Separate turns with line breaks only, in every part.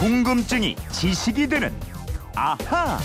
궁금증이 지식이 되는 아하.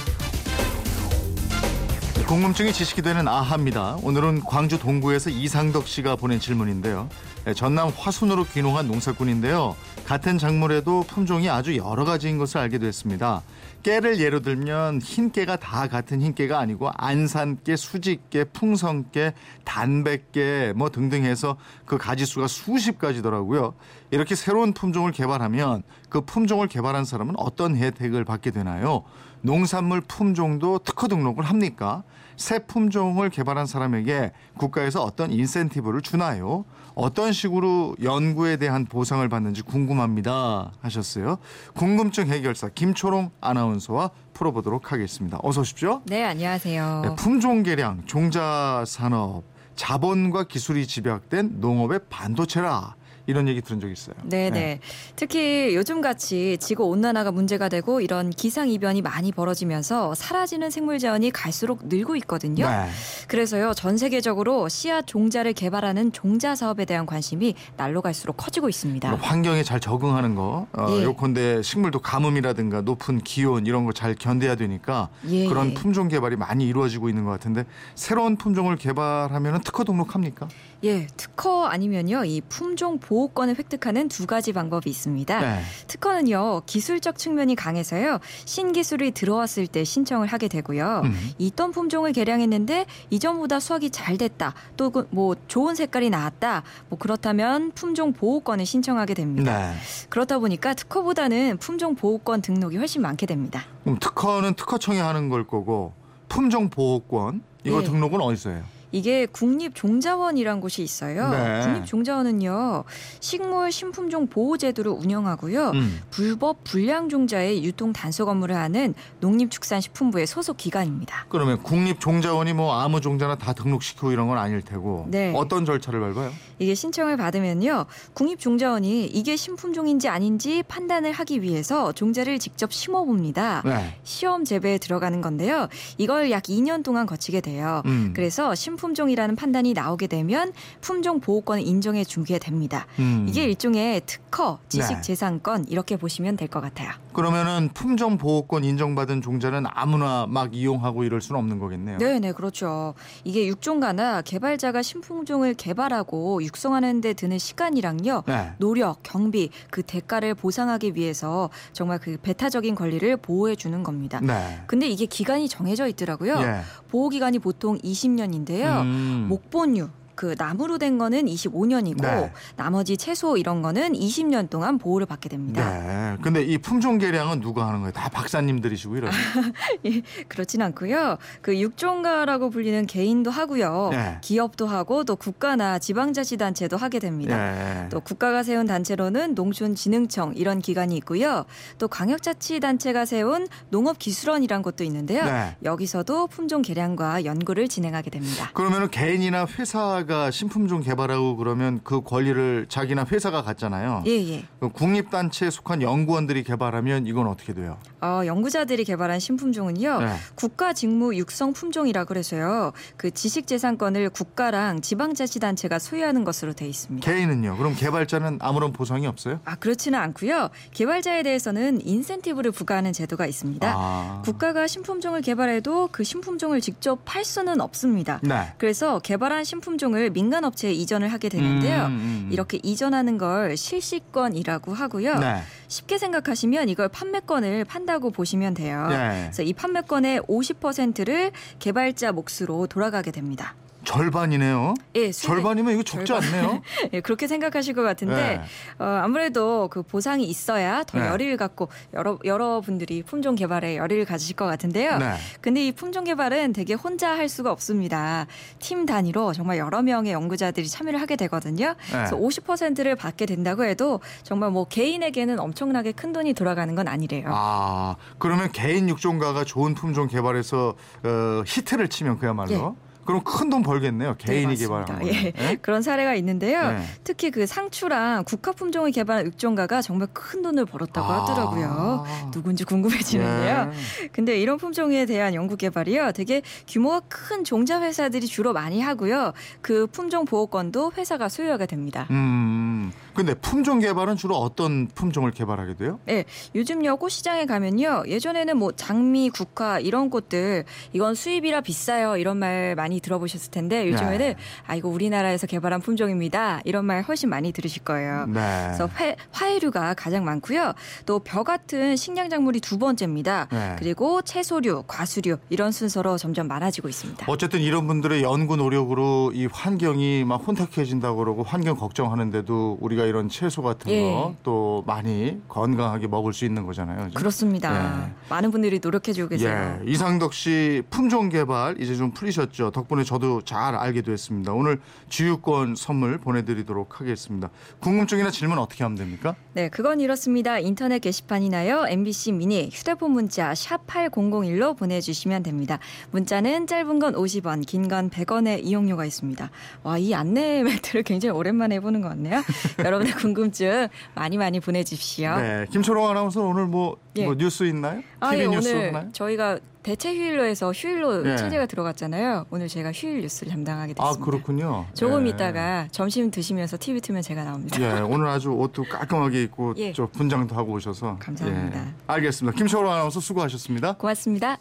궁금증이 지식이 되는 아하입니다. 오늘은 광주 동구에서 이상덕 씨가 보낸 질문인데요. 네, 전남 화순으로 귀농한 농사꾼인데요. 같은 작물에도 품종이 아주 여러 가지인 것을 알게 됐습니다. 깨를 예로 들면 흰깨가 다 같은 흰깨가 아니고 안산깨, 수직깨, 풍성깨, 단백깨 뭐 등등 해서 그 가지수가 수십 가지더라고요. 이렇게 새로운 품종을 개발하면 그 품종을 개발한 사람은 어떤 혜택을 받게 되나요? 농산물 품종도 특허 등록을 합니까? 새 품종을 개발한 사람에게 국가에서 어떤 인센티브를 주나요? 어떤 식으로 연구에 대한 보상을 받는지 궁금합니다. 하셨어요. 궁금증 해결사 김초롱 아나운서와 풀어보도록 하겠습니다. 어서 오십시오.
네, 안녕하세요.
네, 품종 개량, 종자 산업, 자본과 기술이 집약된 농업의 반도체라. 이런 얘기 들은 적 있어요.
네네. 네. 특히 요즘 같이 지구 온난화가 문제가 되고 이런 기상 이변이 많이 벌어지면서 사라지는 생물 자원이 갈수록 늘고 있거든요. 네. 그래서요 전 세계적으로 씨앗 종자를 개발하는 종자 사업에 대한 관심이 날로 갈수록 커지고 있습니다.
뭐 환경에 잘 적응하는 거, 어, 예. 요컨대 식물도 가뭄이라든가 높은 기온 이런 거잘 견뎌야 되니까 예. 그런 품종 개발이 많이 이루어지고 있는 것 같은데 새로운 품종을 개발하면 특허 등록합니까?
예, 특허 아니면요 이 품종 보호권을 획득하는 두 가지 방법이 있습니다. 네. 특허는요 기술적 측면이 강해서요 신기술이 들어왔을 때 신청을 하게 되고요. 음. 있던 품종을 개량했는데 이전보다 수확이 잘 됐다, 또 뭐 좋은 색깔이 나왔다, 뭐 그렇다면 품종 보호권을 신청하게 됩니다. 네. 그렇다 보니까 특허보다는 품종 보호권 등록이 훨씬 많게 됩니다.
그럼 특허는 특허청이 하는 걸 거고 품종 보호권 이거 네. 등록은 어디서 해요?
이게 국립종자원이란 곳이 있어요. 네. 국립종자원은요 식물 신품종 보호 제도를 운영하고요. 음. 불법 불량 종자의 유통 단속 업무를 하는 농림축산식품부의 소속 기관입니다.
그러면 국립종자원이 뭐 아무 종자나 다 등록시키고 이런 건 아닐 테고 네. 어떤 절차를 밟아요?
이게 신청을 받으면요 국립종자원이 이게 신품종인지 아닌지 판단을 하기 위해서 종자를 직접 심어봅니다. 네. 시험 재배에 들어가는 건데요. 이걸 약 2년 동안 거치게 돼요. 음. 그래서 신품 품종이라는 판단이 나오게 되면 품종 보호권을 인정해 주게 됩니다. 음. 이게 일종의 특허, 지식 재산권 네. 이렇게 보시면 될 것 같아요.
그러면은 품종 보호권 인정받은 종자는 아무나 막 이용하고 이럴 수는 없는 거겠네요.
네, 네, 그렇죠. 이게 육종가나 개발자가 신품종을 개발하고 육성하는 데 드는 시간이랑요. 네. 노력, 경비, 그 대가를 보상하기 위해서 정말 그 배타적인 권리를 보호해 주는 겁니다. 네. 근데 이게 기간이 정해져 있더라고요. 예. 보호 기간이 보통 20년인데요. 음. 목본류 그 나무로 된 거는 25년이고 네. 나머지 채소 이런 거는 20년 동안 보호를 받게 됩니다.
네. 근데 이 품종 개량은 누가 하는 거예요? 다 박사님들이시고 이러요?
예, 그렇진 않고요. 그 육종가라고 불리는 개인도 하고요. 네. 기업도 하고 또 국가나 지방자치단체도 하게 됩니다. 네. 또 국가가 세운 단체로는 농촌진흥청 이런 기관이 있고요. 또 광역자치단체가 세운 농업기술원이란 것도 있는데요. 네. 여기서도 품종 개량과 연구를 진행하게 됩니다.
그러면 개인이나 회사 회사가 신품종 개발하고 그러면 그 권리를 자기나 회사가 갖잖아요. 예, 예. 국립단체에 속한 연구원들이 개발하면 이건 어떻게 돼요?
어, 연구자들이 개발한 신품종은요. 네. 국가 직무 육성 품종이라 그래서요. 그 지식 재산권을 국가랑 지방자치단체가 소유하는 것으로 돼 있습니다.
개인은요? 그럼 개발자는 아무런 보상이 없어요?
아, 그렇지는 않고요. 개발자에 대해서는 인센티브를 부과하는 제도가 있습니다. 아. 국가가 신품종을 개발해도 그 신품종을 직접 팔 수는 없습니다. 네. 그래서 개발한 신품종 품종을 민간 업체에 이전을 하게 되는데요. 음, 음, 음. 이렇게 이전하는 걸 실시권이라고 하고요. 네. 쉽게 생각하시면 이걸 판매권을 판다고 보시면 돼요. 네. 그래서 이 판매권의 50%를 개발자 몫으로 돌아가게 됩니다.
절반이네요. 예, 절반이면 이거 적지 절반. 않네요.
예, 그렇게 생각하실 것 같은데 네. 어, 아무래도 그 보상이 있어야 더 네. 열의를 갖고 여러 여러분들이 품종 개발에 열의를 가지실 것 같은데요. 네. 근데 이 품종 개발은 되게 혼자 할 수가 없습니다. 팀 단위로 정말 여러 명의 연구자들이 참여를 하게 되거든요. 네. 그래서 50%를 받게 된다고 해도 정말 뭐 개인에게는 엄청나게 큰 돈이 돌아가는 건 아니래요.
아, 그러면 개인 육종가가 좋은 품종 개발해서 어, 히트를 치면 그야말로 예. 그럼 큰 돈 벌겠네요. 개인이
네,
개발한
예. 네? 그런 사례가 있는데요. 네. 특히 그 상추랑 국화 품종을 개발한 육종가가 정말 큰 돈을 벌었다고 아~ 하더라고요. 누군지 궁금해지는데요. 네. 근데 이런 품종에 대한 연구 개발이요. 되게 규모가 큰 종자 회사들이 주로 많이 하고요. 그 품종 보호권도 회사가 소유하게 됩니다.
음. 근데 품종 개발은 주로 어떤 품종을 개발하게 돼요?
네. 요즘요 꽃 시장에 가면요. 예전에는 뭐 장미, 국화 이런 꽃들 이건 수입이라 비싸요. 이런 말 많이 들어보셨을 텐데 요즘에는 네. 아 이거 우리나라에서 개발한 품종입니다. 이런 말 훨씬 많이 들으실 거예요. 네. 그래서 회, 화해류가 가장 많고요. 또 벼 같은 식량 작물이 두 번째입니다. 네. 그리고 채소류, 과수류 이런 순서로 점점 많아지고 있습니다.
어쨌든 이런 분들의 연구 노력으로 이 환경이 막 혼탁해진다고 그러고 환경 걱정하는데도 우리가 이런 채소 같은 예. 거또 많이 건강하게 먹을 수 있는 거잖아요.
그죠? 그렇습니다. 예. 많은 분들이 노력해주고 계세요.
예. 이상덕 씨 품종 개발 이제 좀 풀리셨죠. 덕 분에 저도 잘 알게 됐습니다. 오늘 주유권 선물 보내드리도록 하겠습니다. 궁금증이나 질문 어떻게 하면 됩니까?
네, 그건 이렇습니다. 인터넷 게시판이나요. MBC 미니 휴대폰 문자 샵 8001로 보내주시면 됩니다. 문자는 짧은 건 50원, 긴 건 100원의 이용료가 있습니다. 와, 이 안내 멘트를 굉장히 오랜만에 해보는 것 같네요. 여러분의 궁금증 많이 많이 보내주십시오.
네, 김초롱 아나운서 오늘 뭐, 예. 뭐 뉴스 있나요?
아, TV 예, 뉴스 오늘 하나요? 저희가 대체 휴일로 해서 휴일로 예. 체제가 들어갔잖아요. 오늘 제가 휴일 뉴스를 담당하게 아, 됐습니다.
아 그렇군요.
조금 예. 있다가 점심 드시면서 TV 틀면 제가 나옵니다.
예, 오늘 아주 옷도 깔끔하게 입고 예. 저 분장도 하고 오셔서
감사합니다. 예.
알겠습니다. 김초롱 아나운서 수고하셨습니다.
고맙습니다.